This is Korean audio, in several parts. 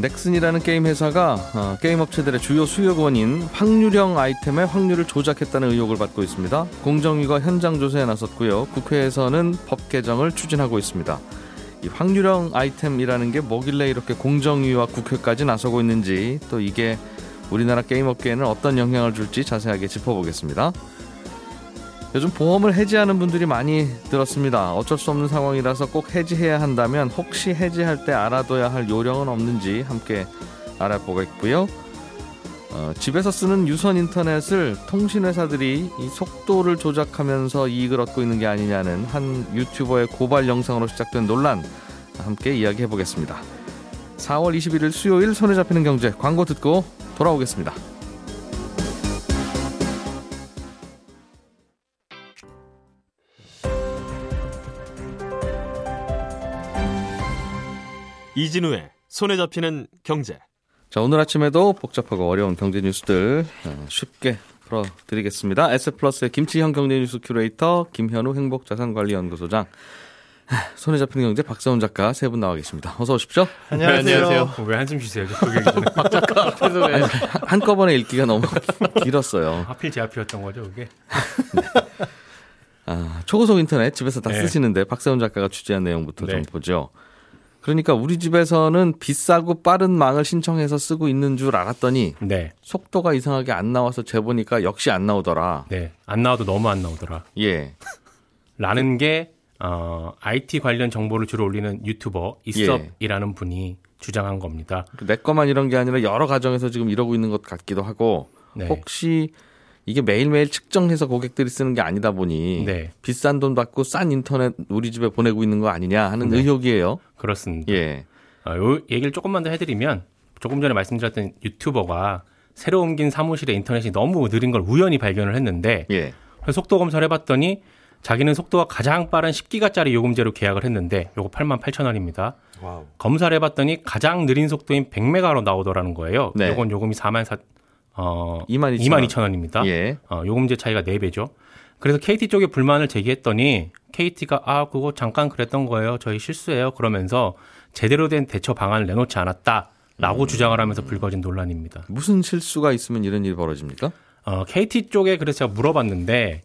넥슨이라는 게임 회사가 어, 게임 업체들의 주요 수요원인 확률형 아이템의 확률을 조작했다는 의혹을 받고 있습니다. 공정위가 현장 조사에 나섰고요. 국회에서는 법 개정을 추진하고 있습니다. 이 확률형 아이템이라는 게 뭐길래 이렇게 공정위와 국회까지 나서고 있는지 또 이게 우리나라 게임 업계에는 어떤 영향을 줄지 자세하게 짚어보겠습니다. 요즘 보험을 해지하는 분들이 많이 들었습니다. 어쩔 수 없는 상황이라서 꼭 해지해야 한다면 혹시 해지할 때 알아둬야 할 요령은 없는지 함께 알아보겠고요. 어, 집에서 쓰는 유선 인터넷을 통신회사들이 이 속도를 조작하면서 이익을 얻고 있는 게 아니냐는 한 유튜버의 고발 영상으로 시작된 논란 함께 이야기해 보겠습니다. 4월 21일 수요일 손에 잡히는 경제 광고 듣고 돌아오겠습니다. 이진우의 손에 잡히는 경제. 자 오늘 아침에도 복잡하고 어려운 경제 뉴스들 어, 쉽게 풀어드리겠습니다. S플러스의 김치형 경제 뉴스 큐레이터 김현우 행복자산관리연구소장 손에 잡히는 경제 박사원 작가 세 분 나와 계십니다. 어서 오십시오. 안녕하세요. 왜 한숨 쉬세요? 박 작가 앞에서 아니, 한꺼번에 읽기가 너무 길었어요. 하필 제 앞이었던 거죠, 그게? 아, 초고속 인터넷 집에서 다 네. 쓰시는데 박세훈 작가가 취재한 내용부터 네. 좀 보죠. 그러니까 우리 집에서는 비싸고 빠른 망을 신청해서 쓰고 있는 줄 알았더니 네, 속도가 이상하게 안 나와서 재보니까 역시 안 나오더라. 네. 안 나와도 너무 안 나오더라. 예. 라는 게, 어, IT 관련 정보를 주로 올리는 유튜버 이섭이라는 분이 주장한 겁니다. 내 것만 이런 게 아니라 여러 가정에서 지금 이러고 있는 것 같기도 하고 네. 혹시 이게 매일매일 측정해서 고객들이 쓰는 게 아니다 보니 네. 비싼 돈 받고 싼 인터넷 우리 집에 보내고 있는 거 아니냐 하는 네. 의혹이에요. 그렇습니다. 예. 어, 요 얘기를 조금만 더 해드리면 조금 전에 말씀드렸던 유튜버가 새로 옮긴 사무실에 인터넷이 너무 느린 걸 우연히 발견을 했는데 예. 그래서 속도 검사를 해봤더니 자기는 속도가 가장 빠른 10기가짜리 요금제로 계약을 했는데 요거 8만 8천 원입니다. 검사를 해봤더니 가장 느린 속도인 100메가로 나오더라는 거예요. 네. 요건 요금이 4만 4, 어, 22,000 2만 2천 원입니다. 예. 어, 요금제 차이가 4배죠. 그래서 KT 쪽에 불만을 제기했더니 KT가 아 그거 잠깐 그랬던 거예요. 저희 실수예요. 그러면서 제대로 된 대처 방안을 내놓지 않았다라고 음. 주장을 하면서 불거진 논란입니다. 무슨 실수가 있으면 이런 일이 벌어집니까? 어, KT 쪽에 그래서 제가 물어봤는데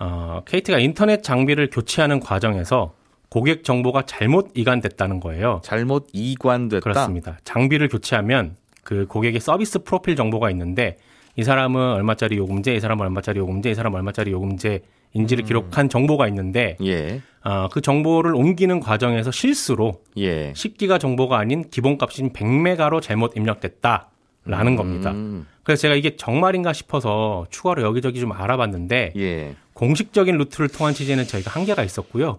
어, KT가 인터넷 장비를 교체하는 과정에서 고객 정보가 잘못 이관됐다는 거예요. 잘못 이관됐다. 그렇습니다. 장비를 교체하면 그 고객의 서비스 프로필 정보가 있는데 이 사람은 얼마짜리 요금제, 이 사람은 얼마짜리 요금제, 이 사람은 얼마짜리 요금제 인지를 기록한 정보가 있는데 예. 어, 그 정보를 옮기는 과정에서 실수로 예. 10기가 정보가 아닌 기본값인 100메가로 잘못 입력됐다라는 겁니다. 음, 그래서 제가 이게 정말인가 싶어서 추가로 여기저기 좀 알아봤는데 예. 공식적인 루트를 통한 취재는 저희가 한계가 있었고요.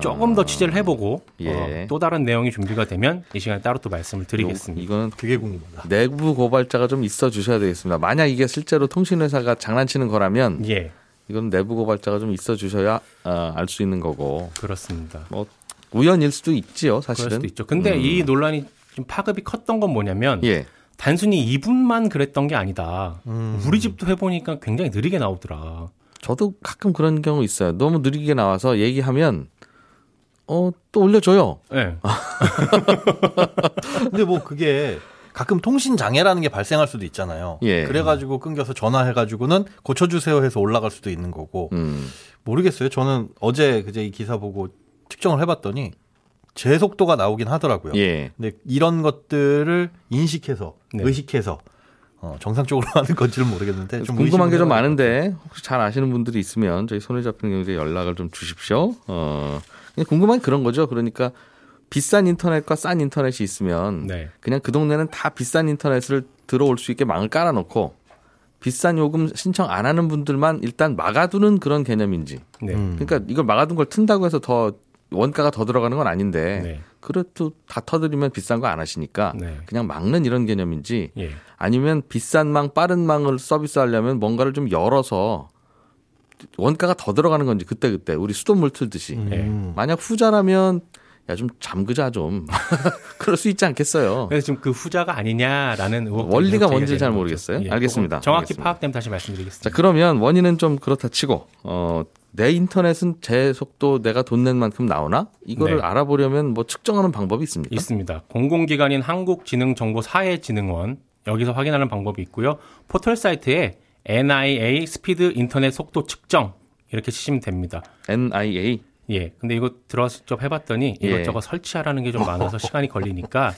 조금 더 취재를 해보고 아. 예. 어, 또 다른 내용이 준비가 되면 이 시간에 따로 또 말씀을 드리겠습니다. 이거는 그게 궁금하다. 내부 고발자가 좀 있어 주셔야 되겠습니다. 만약 이게 실제로 통신회사가 장난치는 거라면 예, 이건 내부 고발자가 좀 있어 주셔야 어, 알수 있는 거고 그렇습니다. 뭐 우연일 수도 있지요, 그럴 사실은. 수도 있죠. 근데 음. 이 논란이 좀 파급이 컸던 건 뭐냐면 예. 단순히 이분만 그랬던 게 아니다. 음. 우리 집도 해보니까 굉장히 느리게 나오더라. 저도 가끔 그런 경우 있어요. 너무 느리게 나와서 얘기하면 어, 또 올려줘요. 네. 근데 뭐 그게 가끔 통신 장애라는 게 발생할 수도 있잖아요. 예. 그래가지고 끊겨서 전화해가지고는 고쳐주세요 해서 올라갈 수도 있는 거고 음. 모르겠어요. 저는 어제 그제 이 기사 보고 측정을 해봤더니 제 속도가 나오긴 하더라고요. 예. 근데 이런 것들을 인식해서 네. 의식해서 어, 정상적으로 하는 건지는 모르겠는데 좀 궁금한 게 좀 많은데 혹시 잘 아시는 분들이 있으면 저희 손에 잡히는 경제 연락을 좀 주십시오. 어, 궁금한 게 그런 거죠. 그러니까 비싼 인터넷과 싼 인터넷이 있으면 네. 그냥 그 동네는 다 비싼 인터넷을 들어올 수 있게 망을 깔아놓고 비싼 요금 신청 안 하는 분들만 일단 막아두는 그런 개념인지. 네. 음. 그러니까 이걸 막아둔 걸 튼다고 해서 더 원가가 더 들어가는 건 아닌데 네. 그래도 다 터드리면 비싼 거 안 하시니까 네. 그냥 막는 이런 개념인지 예. 아니면 비싼 망 빠른 망을 서비스하려면 뭔가를 좀 열어서 원가가 더 들어가는 건지 그때 그때 우리 수돗물 틀듯이 네. 만약 후자라면 야 좀 잠그자 좀 그럴 수 있지 않겠어요. 그래서 지금 그 후자가 아니냐라는 의혹 원리가 뭔지 잘 모르겠어요. 알겠습니다. 정확히 알겠습니다. 파악되면 다시 말씀드리겠습니다. 자 그러면 원인은 좀 그렇다 치고 어, 내 인터넷은 제 속도 내가 돈 낸 만큼 나오나 이거를 네. 알아보려면 뭐 측정하는 방법이 있습니까? 있습니다. 공공기관인 한국지능정보사회진흥원 여기서 확인하는 방법이 있고요. 포털 사이트에 NIA 스피드 인터넷 속도 측정 이렇게 치시면 됩니다. NIA 예. 근데 이거 들어가서 좀 해봤더니 예. 이것저것 설치하라는 게 좀 많아서 시간이 걸리니까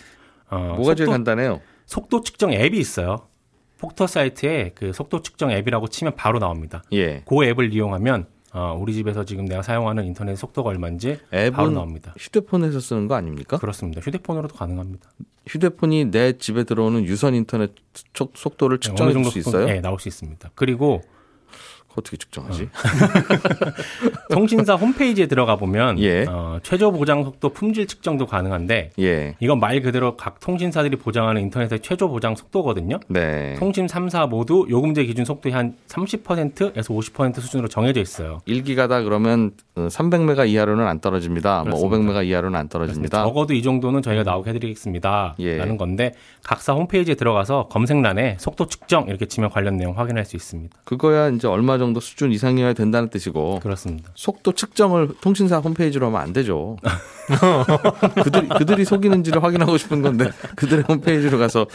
어, 뭐가 제일 속도, 간단해요? 속도 측정 앱이 있어요. 포털 사이트에 그 속도 측정 앱이라고 치면 바로 나옵니다. 예. 그 앱을 이용하면 어, 우리 집에서 지금 내가 사용하는 인터넷 속도가 얼마인지 바로 나옵니다. 휴대폰에서 쓰는 거 아닙니까? 그렇습니다. 휴대폰으로도 가능합니다. 휴대폰이 내 집에 들어오는 유선 인터넷 속- 속도를 측정해 줄수 속도- 있어요? 네, 나올 수 있습니다. 그리고 어떻게 측정하지? 통신사 홈페이지에 들어가 보면 예. 어, 최저 보장 속도 품질 측정도 가능한데 예. 이건 말 그대로 각 통신사들이 보장하는 인터넷의 최저 보장 속도거든요. 네. 통신 3사 모두 요금제 기준 속도의 한 30%에서 50% 수준으로 정해져 있어요. 1기가다 그러면 300메가 이하로는 안 떨어집니다. 뭐 그렇습니다. 500메가 이하로는 안 떨어집니다. 적어도 이 정도는 저희가 나오게 해드리겠습니다. 예. 라는 건데 각사 홈페이지에 들어가서 검색란에 속도 측정 이렇게 치면 관련 내용 확인할 수 있습니다. 그거야 이제 얼마 정도 수준 이상이어야 된다는 뜻이고 그렇습니다. 속도 측정을 통신사 홈페이지로 하면 안 되죠. 그들이, 그들이 속이는지를 확인하고 싶은 건데 그들의 홈페이지로 가서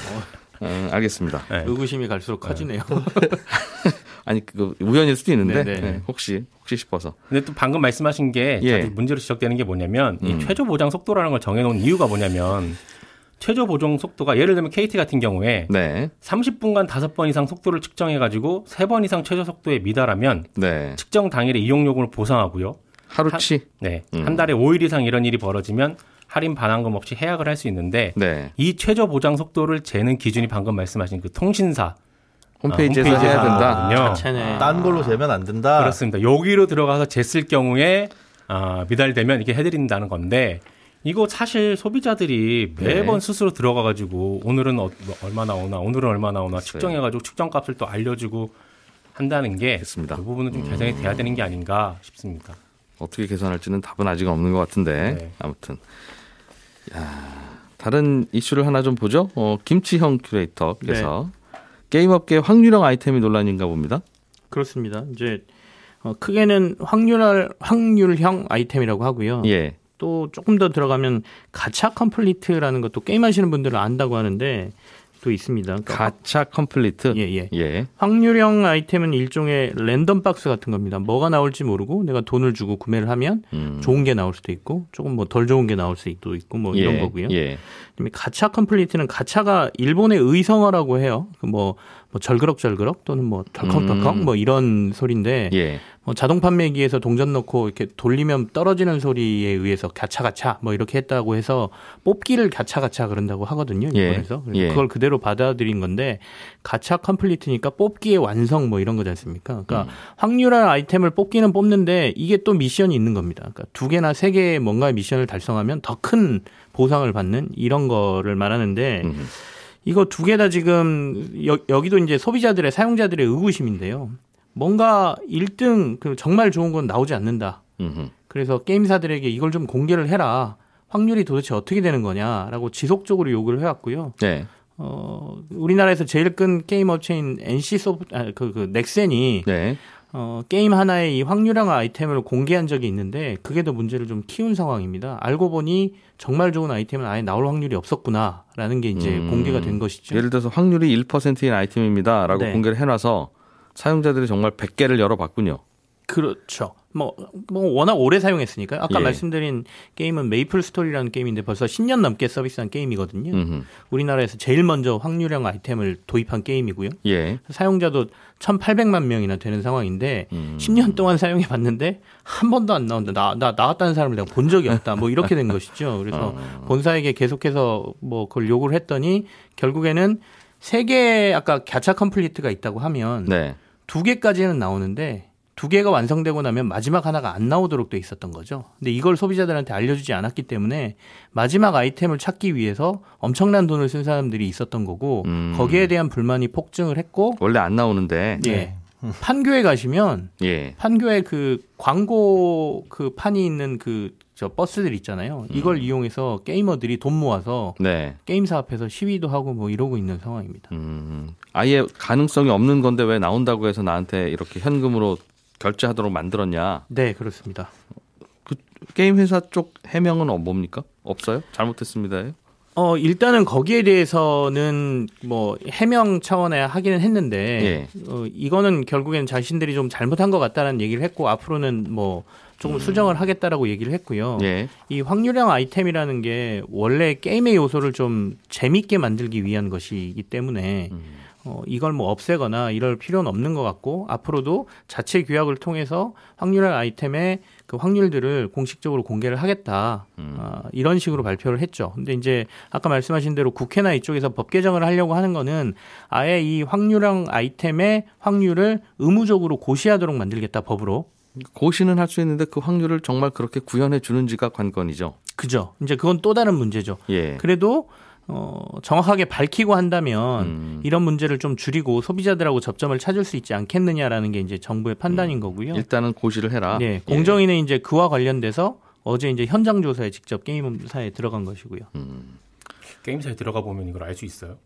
어, 알겠습니다. 네. 의구심이 갈수록 커지네요. 아니 그 우연일 수도 있는데 네네. 네, 혹시 혹시 싶어서 근데 또 방금 말씀하신 게 예. 문제로 지적되는 게 뭐냐면 음. 이 최저 보장 속도라는 걸 정해놓은 이유가 뭐냐면 최저 보장 속도가 예를 들면 KT 같은 경우에 네, 30분간 5번 이상 속도를 측정해가지고 3번 이상 최저 속도에 미달하면 네 측정 당일에 이용 요금을 보상하고요. 하루치 네, 음. 한 달에 5일 이상 이런 일이 벌어지면 할인 반환금 없이 해약을 할 수 있는데 네 이 최저 보장 속도를 재는 기준이 방금 말씀하신 그 통신사 홈페이지에서 아, 해야 홈페이지에서 된다. 차네. 딴 걸로 재면 안 된다. 그렇습니다. 여기로 들어가서 쟀을 경우에 아, 미달되면 이게 해드린다는 건데 이거 사실 소비자들이 매번 네. 스스로 들어가가지고 오늘은 어, 뭐 얼마 나오나 오늘은 얼마 나오나 측정해가지고 측정값을 또 알려주고 한다는 게 됐습니다. 그 부분은 좀 개선이 돼야 되는 게 아닌가 싶습니다. 어떻게 개선할지는 답은 아직 없는 것 같은데 네. 아무튼 야, 다른 이슈를 하나 좀 보죠. 어, 김치형 큐레이터께서 네. 게임업계 확률형 아이템이 논란인가 봅니다. 그렇습니다. 이제 어, 크게는 확률 확률형 아이템이라고 하고요. 예, 또 조금 더 들어가면 가차 complete라는 것도 게임 하시는 분들은 안다고 하는데 또 있습니다. 그러니까 가차 complete. 예, 예. 예. 확률형 아이템은 일종의 random box 같은 겁니다. 뭐가 나올지 모르고 내가 돈을 주고 구매를 하면 음. 좋은 게 나올 수도 있고 조금 뭐 덜 좋은 게 나올 수도 있고 뭐 이런 예, 거고요. 예. 그다음에 가차 complete는 가차가 일본의 의성어라고 해요. 그 뭐, 뭐 절그럭절그럭 또는 뭐 덜컹덜컹 음. 뭐 이런 소리인데 예. 뭐 자동 판매기에서 동전 넣고 이렇게 돌리면 떨어지는 소리에 의해서 가차가차 뭐 이렇게 했다고 해서 뽑기를 가차가차 그런다고 하거든요. 예. 일본에서. 그래서 예. 그걸 그대로 받아들인 건데 가차 컴플리트니까 뽑기의 완성 뭐 이런 거지 않습니까? 그러니까 음. 확률화 아이템을 뽑기는 뽑는데 이게 또 미션이 있는 겁니다. 그러니까 두 개나 세 개의 뭔가의 미션을 달성하면 더 큰 보상을 받는 이런 거를 말하는데 음. 이거 두 개 다 지금 여, 여기도 이제 소비자들의 사용자들의 의구심인데요. 뭔가 1등 그 정말 좋은 건 나오지 않는다. 음. 그래서 게임사들에게 이걸 좀 공개를 해라. 확률이 도대체 어떻게 되는 거냐라고 지속적으로 요구를 해왔고요. 네. 어, 우리나라에서 제일 큰 게임 업체인 NC 소프, 아, 그, 그, 넥슨이, 네. 어, 게임 하나의 이 확률형 아이템을 공개한 적이 있는데, 그게 더 문제를 좀 키운 상황입니다. 알고 보니 정말 좋은 아이템은 아예 나올 확률이 없었구나라는 게 이제 음. 공개가 된 것이죠. 예를 들어서 확률이 1%인 아이템입니다라고 네. 공개를 해놔서 사용자들이 정말 100개를 열어봤군요. 그렇죠. 뭐, 뭐, 워낙 오래 사용했으니까. 아까 예. 말씀드린 게임은 메이플 스토리라는 게임인데 벌써 10년 넘게 서비스한 게임이거든요. 음흠. 우리나라에서 제일 먼저 확률형 아이템을 도입한 게임이고요. 예. 사용자도 1,800만 명이나 되는 상황인데 음. 10년 동안 사용해 봤는데 한 번도 안 나온다. 나, 나 나왔다는 사람을 내가 본 적이 없다. 뭐 이렇게 된 것이죠. 그래서 어. 본사에게 계속해서 뭐 그걸 요구를 했더니 결국에는 세개 아까 갸차 컴플리트가 있다고 하면 네. 두 개까지는 나오는데 두 개가 완성되고 나면 마지막 하나가 안 나오도록 돼 있었던 거죠. 근데 이걸 소비자들한테 알려주지 않았기 때문에 마지막 아이템을 찾기 위해서 엄청난 돈을 쓴 사람들이 있었던 거고 음. 거기에 대한 불만이 폭증을 했고 원래 안 나오는데 예. 판교에 가시면 예. 판교에 그 광고 그 판이 있는 그 저 버스들 있잖아요. 이걸 이용해서 게이머들이 돈 모아서 네. 게임사 앞에서 시위도 하고 뭐 이러고 있는 상황입니다. 음, 아예 가능성이 없는 건데 왜 나온다고 해서 나한테 이렇게 현금으로 결제하도록 만들었냐? 네, 그렇습니다. 게임 회사 쪽 해명은 어- 뭡니까? 없어요? 잘못했습니다. 어, 일단은 거기에 대해서는 뭐 해명 차원에 하기는 했는데 예. 어, 이거는 결국엔 자신들이 좀 잘못한 것 같다는 얘기를 했고 앞으로는 뭐 조금 수정을 하겠다라고 얘기를 했고요. 예. 이 확률형 아이템이라는 게 원래 게임의 요소를 좀 재밌게 만들기 위한 것이기 때문에 어, 이걸 뭐 없애거나 이럴 필요는 없는 것 같고 앞으로도 자체 규약을 통해서 확률형 아이템의 그 확률들을 공식적으로 공개를 하겠다 아, 이런 식으로 발표를 했죠. 근데 이제 아까 말씀하신 대로 국회나 이쪽에서 법 개정을 하려고 하는 거는 아예 이 확률형 아이템의 확률을 의무적으로 고시하도록 만들겠다 법으로 고시는 할 수 있는데 그 확률을 정말 그렇게 구현해 주는지가 관건이죠. 그죠. 이제 그건 또 다른 문제죠. 예. 그래도 어, 정확하게 밝히고 한다면 음. 이런 문제를 좀 줄이고 소비자들하고 접점을 찾을 수 있지 않겠느냐라는 게 이제 정부의 판단인 거고요. 음. 일단은 고시를 해라. 네, 공정위는 이제 그와 관련돼서 어제 이제 현장 조사에 직접 게임사에 들어간 것이고요. 게임사에 들어가 보면 이걸 알 수 있어요.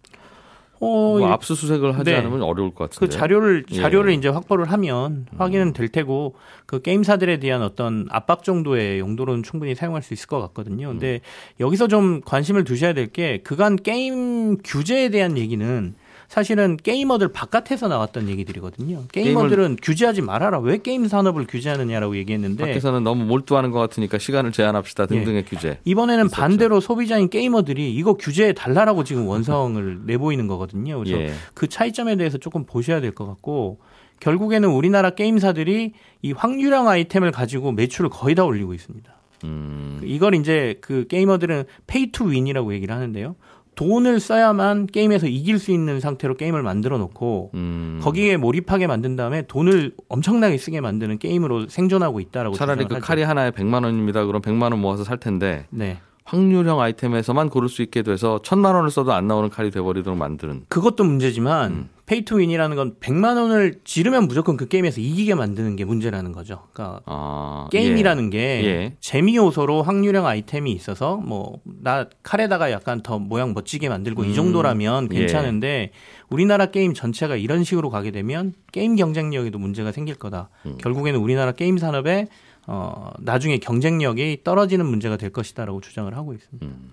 어, 뭐 이- 압수수색을 하지 네. 않으면 어려울 것그 같은데. 자료를 예. 음. 자료를 이제 확보를 하면 확인은 될 테고 그 게임사들에 대한 어떤 압박 정도의 용도로는 충분히 사용할 수 있을 것 같거든요. 근데 음. 여기서 좀 관심을 두셔야 될 게 그간 게임 규제에 대한 얘기는 사실은 게이머들 바깥에서 나왔던 얘기들이거든요. 게이머들은 규제하지 말아라. 왜 게임 산업을 규제하느냐라고 얘기했는데 밖에서는 너무 몰두하는 것 같으니까 시간을 제한합시다 등등의 규제. 이번에는 있었죠. 반대로 소비자인 게이머들이 이거 규제해 달라라고 지금 원성을 내보이는 거거든요. 그래서 예. 그 차이점에 대해서 조금 보셔야 될 것 같고 결국에는 우리나라 게임사들이 이 확률형 아이템을 가지고 매출을 거의 다 올리고 있습니다. 음, 이걸 이제 그 게이머들은 pay to win이라고 얘기를 하는데요. 돈을 써야만 게임에서 이길 수 있는 상태로 게임을 만들어 놓고 음. 거기에 몰입하게 만든 다음에 돈을 엄청나게 쓰게 만드는 게임으로 생존하고 있다라고 차라리 그 하죠. 칼이 하나에 100만 원입니다. 그럼 100만 원 모아서 살 텐데 네. 확률형 아이템에서만 고를 수 있게 돼서 천만 원을 써도 안 나오는 칼이 돼버리도록 만드는. 그것도 문제지만 음. pay to win이라는 건 100만 원을 지르면 무조건 그 게임에서 이기게 만드는 게 문제라는 거죠. 그러니까 아, 게임이라는 게 예. 재미 요소로 확률형 아이템이 있어서 뭐 나 칼에다가 약간 더 모양 멋지게 만들고 이 정도라면 예. 괜찮은데 우리나라 게임 전체가 이런 식으로 가게 되면 게임 경쟁력에도 문제가 생길 거다. 음. 결국에는 우리나라 게임 산업의 어 나중에 경쟁력이 떨어지는 문제가 될 것이다라고 주장을 하고 있습니다. 음.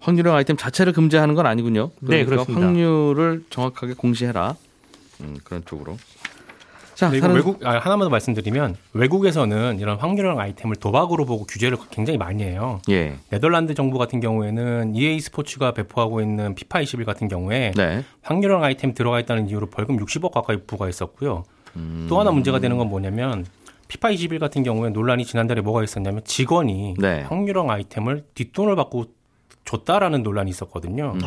확률형 아이템 자체를 금지하는 건 아니군요. 네, 그러니까 그렇습니다. 확률을 정확하게 공시해라. 음, 그런 쪽으로. 자, 그리고 다른- 외국 아, 하나만 더 말씀드리면 외국에서는 이런 확률형 아이템을 도박으로 보고 규제를 굉장히 많이 해요. 예, 네덜란드 정부 같은 경우에는 EA 스포츠가 배포하고 있는 피파 21 같은 경우에 네, 확률형 아이템 들어가 있다는 이유로 벌금 60억 가까이 부과했었고요. 음. 또 하나 문제가 되는 건 뭐냐면 피파 21 같은 경우에 논란이 지난달에 뭐가 있었냐면 직원이 네. 확률형 아이템을 뒷돈을 받고 줬다라는 논란이 있었거든요. 음.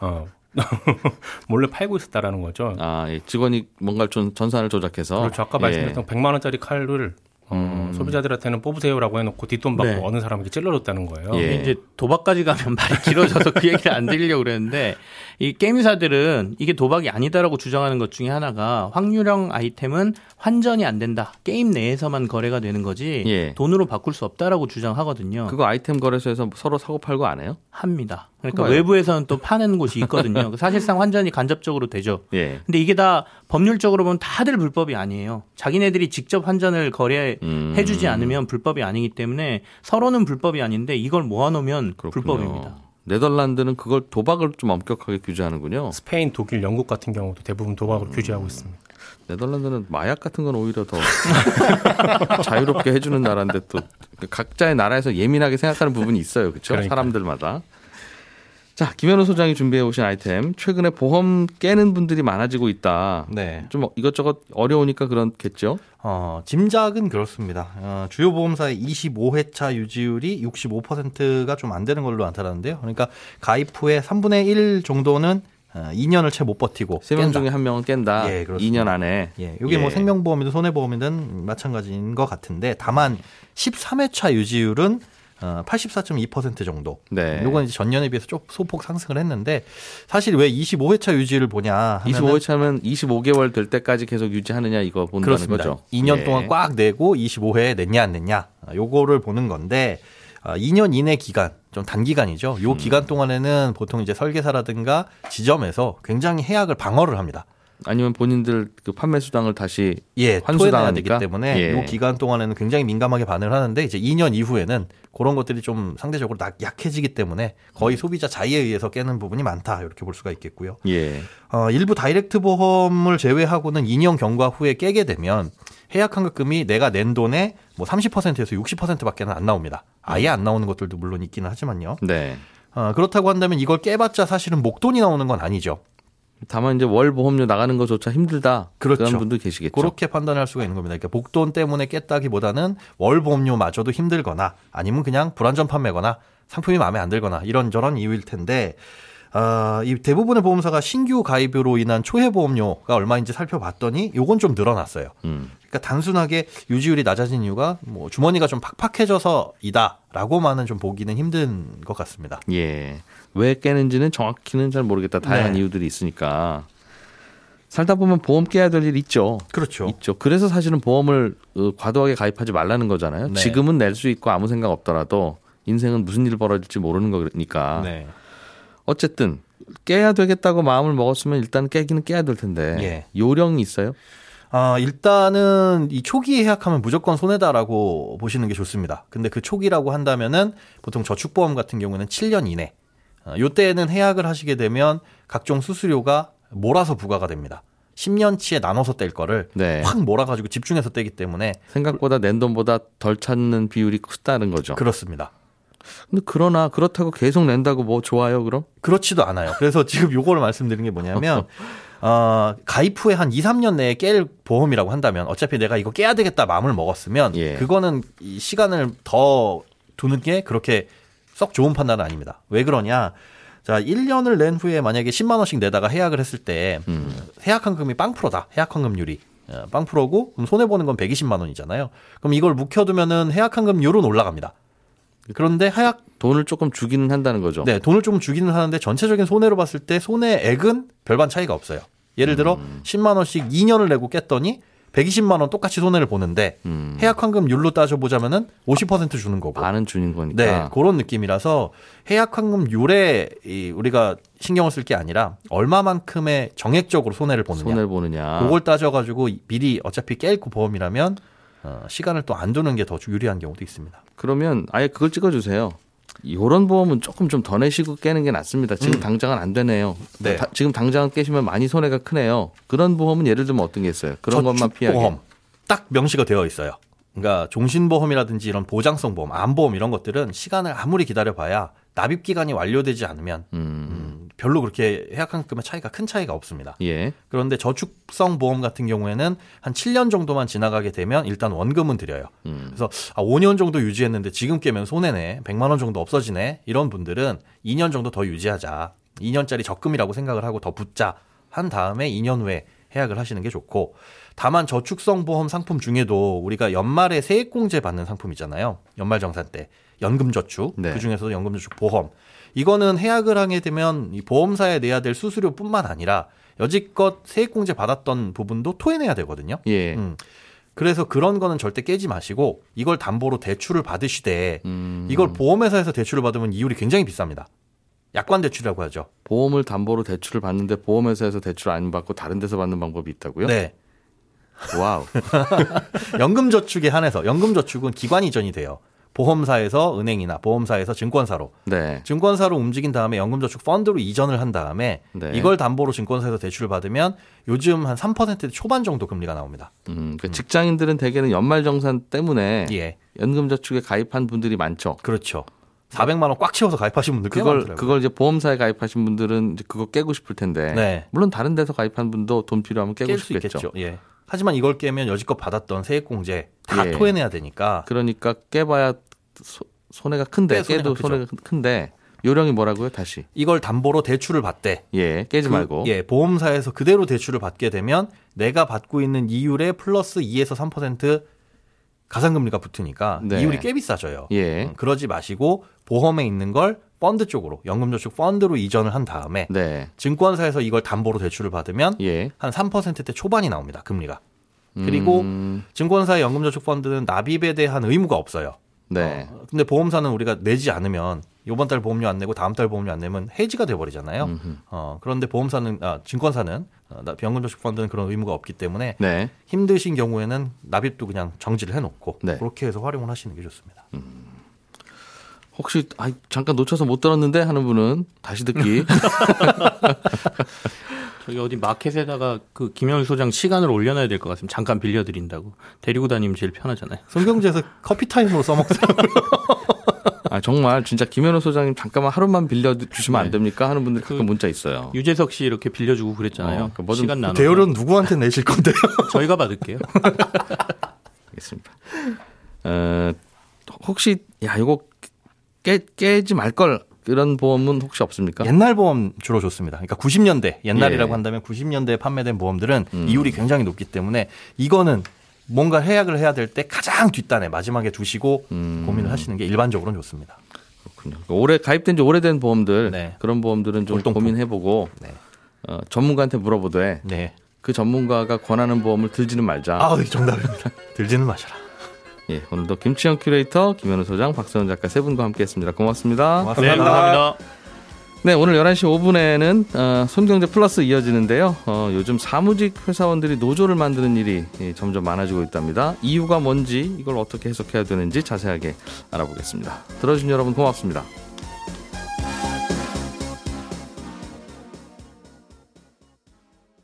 어. 몰래 팔고 있었다라는 거죠. 아, 예. 직원이 뭔가 좀 전산을 조작해서 그렇죠. 아까 예. 말씀드렸던 100만 원짜리 칼을 어, 소비자들한테는 뽑으세요라고 해놓고 뒷돈 받고 네. 어느 사람에게 찔러줬다는 거예요. 예. 이제 도박까지 가면 말이 길어져서 그 얘기를 안 드리려고 그랬는데 이 게임사들은 이게 도박이 아니다라고 주장하는 것 중에 하나가 확률형 아이템은 환전이 안 된다. 게임 내에서만 거래가 되는 거지 예. 돈으로 바꿀 수 없다라고 주장하거든요. 그거 아이템 거래소에서 서로 사고 팔고 안 해요? 합니다. 그러니까 그거요. 외부에서는 또 파는 곳이 있거든요. 사실상 환전이 간접적으로 되죠. 예. 근데 이게 다 법률적으로 보면 다들 불법이 아니에요. 자기네들이 직접 환전을 음. 거래해주지 않으면 불법이 아니기 때문에 서로는 불법이 아닌데 이걸 모아놓으면 그렇군요. 불법입니다. 네덜란드는 그걸 도박을 좀 엄격하게 규제하는군요. 스페인, 독일, 영국 같은 경우도 대부분 도박으로 규제하고 있습니다. 네덜란드는 마약 같은 건 오히려 더 자유롭게 해주는 나라인데 또 각자의 나라에서 예민하게 생각하는 부분이 있어요. 그렇죠? 그러니까요. 사람들마다. 자, 김현우 소장이 준비해 오신 아이템. 최근에 보험 깨는 분들이 많아지고 있다. 네. 좀 이것저것 어려우니까 그렇겠죠? 어, 짐작은 그렇습니다. 어, 주요 보험사의 25회차 유지율이 65%가 좀 안 되는 걸로 나타나는데요. 그러니까 가입 후에 3분의 1 정도는 어, 2년을 채 못 버티고 세 명. 중에 한 명은 깬다. 예, 그렇습니다. 2년 안에. 예, 이게 뭐 예. 생명보험이든 손해보험이든 마찬가지인 것 같은데 다만 13회차 유지율은 어, 84.2% 정도. 네. 요건 이제 전년에 비해서 좀 소폭 상승을 했는데 사실 왜 25회차 유지를 보냐 하면은 25회차면 25개월 될 때까지 계속 유지하느냐 이거 본다는 그렇습니다. 거죠. 2년 예. 동안 꽉 내고 25회 냈냐 안 냈냐 아, 요거를 보는 건데 아, 2년 이내 기간 좀 단기간이죠. 음. 요 기간 동안에는 보통 이제 설계사라든가 지점에서 굉장히 해약을 방어를 합니다. 아니면 본인들 그 판매 수당을 다시 예, 환수당하니까? 토해내야 되기 때문에 예. 요 기간 동안에는 굉장히 민감하게 반응을 하는데 이제 2년 이후에는 그런 것들이 좀 상대적으로 낙- 약해지기 때문에 거의 소비자 자의에 의해서 깨는 부분이 많다 이렇게 볼 수가 있겠고요. 예. 어, 일부 다이렉트 보험을 제외하고는 2년 경과 후에 깨게 되면 해약 환급금이 내가 낸 돈의 뭐 30%에서 60%밖에는 안 나옵니다. 아예 안 나오는 것들도 물론 있기는 하지만요. 네. 어, 그렇다고 한다면 이걸 깨봤자 사실은 목돈이 나오는 건 아니죠. 다만 이제 월 보험료 나가는 것조차 힘들다. 그렇죠. 런 분도 계시겠죠. 그렇게 판단할 수가 있는 겁니다. 그러니까 목돈 때문에 깼다기보다는 월 보험료마저도 힘들거나 아니면 그냥 불안전 판매거나 상품이 마음에 안 들거나 이런저런 이유일 텐데 아, 이 대부분의 보험사가 신규 가입으로 인한 초회 보험료가 얼마인지 살펴봤더니 요건 좀 늘어났어요. 음. 그러니까 단순하게 유지율이 낮아진 이유가 뭐 주머니가 좀 팍팍해져서이다라고만은 좀 보기는 힘든 것 같습니다. 예. 왜 깨는지는 정확히는 잘 모르겠다. 다양한 네. 이유들이 있으니까. 살다 보면 보험 깨야 될 일 있죠. 그렇죠. 있죠. 그래서 사실은 보험을 어, 과도하게 가입하지 말라는 거잖아요. 네. 지금은 낼 수 있고 아무 생각 없더라도 인생은 무슨 일 벌어질지 모르는 거니까. 네. 어쨌든 깨야 되겠다고 마음을 먹었으면 일단 깨기는 깨야 될 텐데 예. 요령이 있어요? 아, 일단은 이 초기 예약하면 무조건 손해다라고 보시는 게 좋습니다. 근데 그 초기라고 한다면은 보통 저축보험 같은 경우는 7년 이내. 어, 요때는 해약을 하시게 되면 각종 수수료가 몰아서 부과가 됩니다. 10년치에 나눠서 뗄 거를 네. 확 몰아가지고 집중해서 떼기 때문에 생각보다 낸 돈보다 덜 찾는 비율이 크다는 거죠. 그렇습니다. 근데 그러나 그렇다고 계속 낸다고 뭐 좋아요 그럼? 그렇지도 않아요. 그래서 지금 요거를 말씀드린 게 뭐냐면, 어, 가입 후에 한 2, 3년 내에 깰 보험이라고 한다면 어차피 내가 이거 깨야 되겠다 마음을 먹었으면 예. 그거는 이 시간을 더 두는 게 그렇게 썩 좋은 판단은 아닙니다. 왜 그러냐? 자, 1년을 낸 후에 만약에 10만 원씩 내다가 해약을 했을 때 음. 해약 환급이 빵 프로다. 해약 환급률이. 어, 빵 프로고 그럼 손해 보는 건 120만 원이잖아요. 그럼 이걸 묵혀두면은 해약 환급률은 올라갑니다. 그런데 해약 돈을 조금 주기는 한다는 거죠. 네, 돈을 좀 주기는 하는데 전체적인 손해로 봤을 때 손해액은 별반 차이가 없어요. 예를 들어 음. 10만 원씩 2년을 내고 깼더니 120만 원 똑같이 손해를 보는데 음. 해약 환급률로 따져 보자면은 50% 주는 거고. 반은 주는 거니까. 네, 그런 느낌이라서 해약 환급률에 이 우리가 신경을 쓸 게 아니라 얼마만큼의 정액적으로 손해를 보느냐. 손해를 보느냐. 그걸 따져가지고 미리 어차피 깰 보험이라면 어, 시간을 또 안 두는 게 더 유리한 경우도 있습니다. 그러면 아예 그걸 찍어주세요. 이런 보험은 조금 좀 더 내시고 깨는 게 낫습니다. 지금 당장은 안 되네요. 네. 다- 지금 당장 깨시면 많이 손해가 크네요. 그런 보험은 예를 들면 어떤 게 있어요? 그런 것만 피하게. 저축보험 딱 명시가 되어 있어요. 그러니까 종신보험이라든지 이런 보장성 보험, 암보험 이런 것들은 시간을 아무리 기다려봐야 납입 기간이 완료되지 않으면 음, 음, 별로 그렇게 해약환급의 차이가 큰 차이가 없습니다. 예. 그런데 저축성 보험 같은 경우에는 한 7년 정도만 지나가게 되면 일단 원금은 드려요. 음. 그래서 아, 5년 정도 유지했는데 지금 깨면 손해네. 100만 원 정도 없어지네. 이런 분들은 2년 정도 더 유지하자. 2년짜리 적금이라고 생각을 하고 더 붙자. 한 다음에 2년 후에 해약을 하시는 게 좋고 다만 저축성 보험 상품 중에도 우리가 연말에 세액공제 받는 상품 있잖아요. 연말 정산 때 연금저축 네. 그 중에서도 연금저축 보험 이거는 해약을 하게 되면 이 보험사에 내야 될 수수료뿐만 아니라 여지껏 세액공제 받았던 부분도 토해내야 되거든요. 예. 음. 그래서 그런 거는 절대 깨지 마시고 이걸 담보로 대출을 받으시되 음, 이걸 보험회사에서 대출을 받으면 이율이 굉장히 비쌉니다. 약관 대출이라고 하죠. 보험을 담보로 대출을 받는데 보험회사에서 대출 안 받고 다른 데서 받는 방법이 있다고요? 네. Wow. 연금저축에 한해서 연금저축은 기관 이전이 돼요. 보험사에서 은행이나 보험사에서 증권사로 네. 증권사로 움직인 다음에 연금저축 펀드로 이전을 한 다음에 네. 이걸 담보로 증권사에서 대출을 받으면 요즘 한 3% 초반 정도 금리가 나옵니다. 음, 그러니까 직장인들은 대개는 연말정산 때문에 예. 연금저축에 가입한 분들이 많죠. 그렇죠. 400만 원 꽉 채워서 가입하신 분들 꽤 그걸 많더라고요. 그걸 이제 보험사에 가입하신 분들은 이제 그거 깨고 싶을 텐데 네. 물론 다른 데서 가입한 분도 돈 필요하면 깨고 싶겠죠. 있겠죠. 예. 하지만 이걸 깨면 여지껏 받았던 세액공제 다 예. 토해내야 되니까 그러니까 깨봐야 소- 손해가 큰데 깨 손해가 깨도. 손해가 큰데 요령이 뭐라고요? 다시 이걸 담보로 대출을 받되 예 깨지 그, 말고 예, 보험사에서 그대로 대출을 받게 되면 내가 받고 있는 이율의 플러스 2에서 3% 가상금리가 붙으니까 네. 이율이 꽤 비싸져요. 예. 음, 그러지 마시고 보험에 있는 걸 펀드 쪽으로 연금저축 펀드로 이전을 한 다음에 네. 증권사에서 이걸 담보로 대출을 받으면 예. 한 3%대 초반이 나옵니다. 금리가. 그리고 음, 증권사의 연금저축 펀드는 납입에 대한 의무가 없어요. 네. 어, 근데 보험사는 우리가 내지 않으면 이번 달 보험료 안 내고 다음 달 보험료 안 내면 해지가 돼 버리잖아요. 음흠. 어, 그런데 보험사는 아, 증권사는 어, 나- 연금저축펀드는 그런 의무가 없기 때문에 네. 힘드신 경우에는 납입도 그냥 정지를 해 놓고 네. 그렇게 해서 활용을 하시는 게 좋습니다. 혹시 아, 잠깐 놓쳐서 못 들었는데 하는 분은 다시 듣기. 저기 어디 마켓에다가 그 김현우 소장 시간을 올려놔야 될 것 같으면 잠깐 빌려드린다고 데리고 다니면 제일 편하잖아요. 손경제에서 커피 타임으로 써먹어요. 아 정말 진짜 김현우 소장님 잠깐만 하루만 빌려 주시면 안 네. 됩니까 하는 분들 가끔 그 문자 있어요. 유재석 씨 이렇게 빌려주고 그랬잖아요. 어, 그 뭐든 시간 나눠. 대여료는 누구한테 내실 건데요? 저희가 받을게요. 알겠습니다. 어, 혹시 야 이거 깨 깨지 말 걸 그런 보험은 혹시 없습니까? 옛날 보험 주로 좋습니다. 그러니까 90년대 옛날이라고 예. 한다면 90년대에 판매된 보험들은 음. 이율이 굉장히 높기 때문에 이거는 뭔가 해약을 해야 될 때 가장 뒷단에 마지막에 두시고 음. 고민을 하시는 게 일반적으로는 좋습니다. 그렇군요. 올해 가입된 지 오래된 보험들 네. 그런 보험들은 좀 골동품. 고민해보고 네. 어, 전문가한테 물어보되 네. 그 전문가가 권하는 보험을 들지는 말자. 아, 정답입니다. 들지는 마셔라. 예, 오늘도 김치영 큐레이터, 김현우 소장, 박서연 작가 세 분과 함께했습니다. 고맙습니다. 고맙습니다. 네, 감사합니다. 네, 오늘 11시 5분에는 어, 손경제 플러스 이어지는데요. 어, 요즘 사무직 회사원들이 노조를 만드는 일이 예, 점점 많아지고 있답니다. 이유가 뭔지 이걸 어떻게 해석해야 되는지 자세하게 알아보겠습니다. 들어주신 여러분 고맙습니다.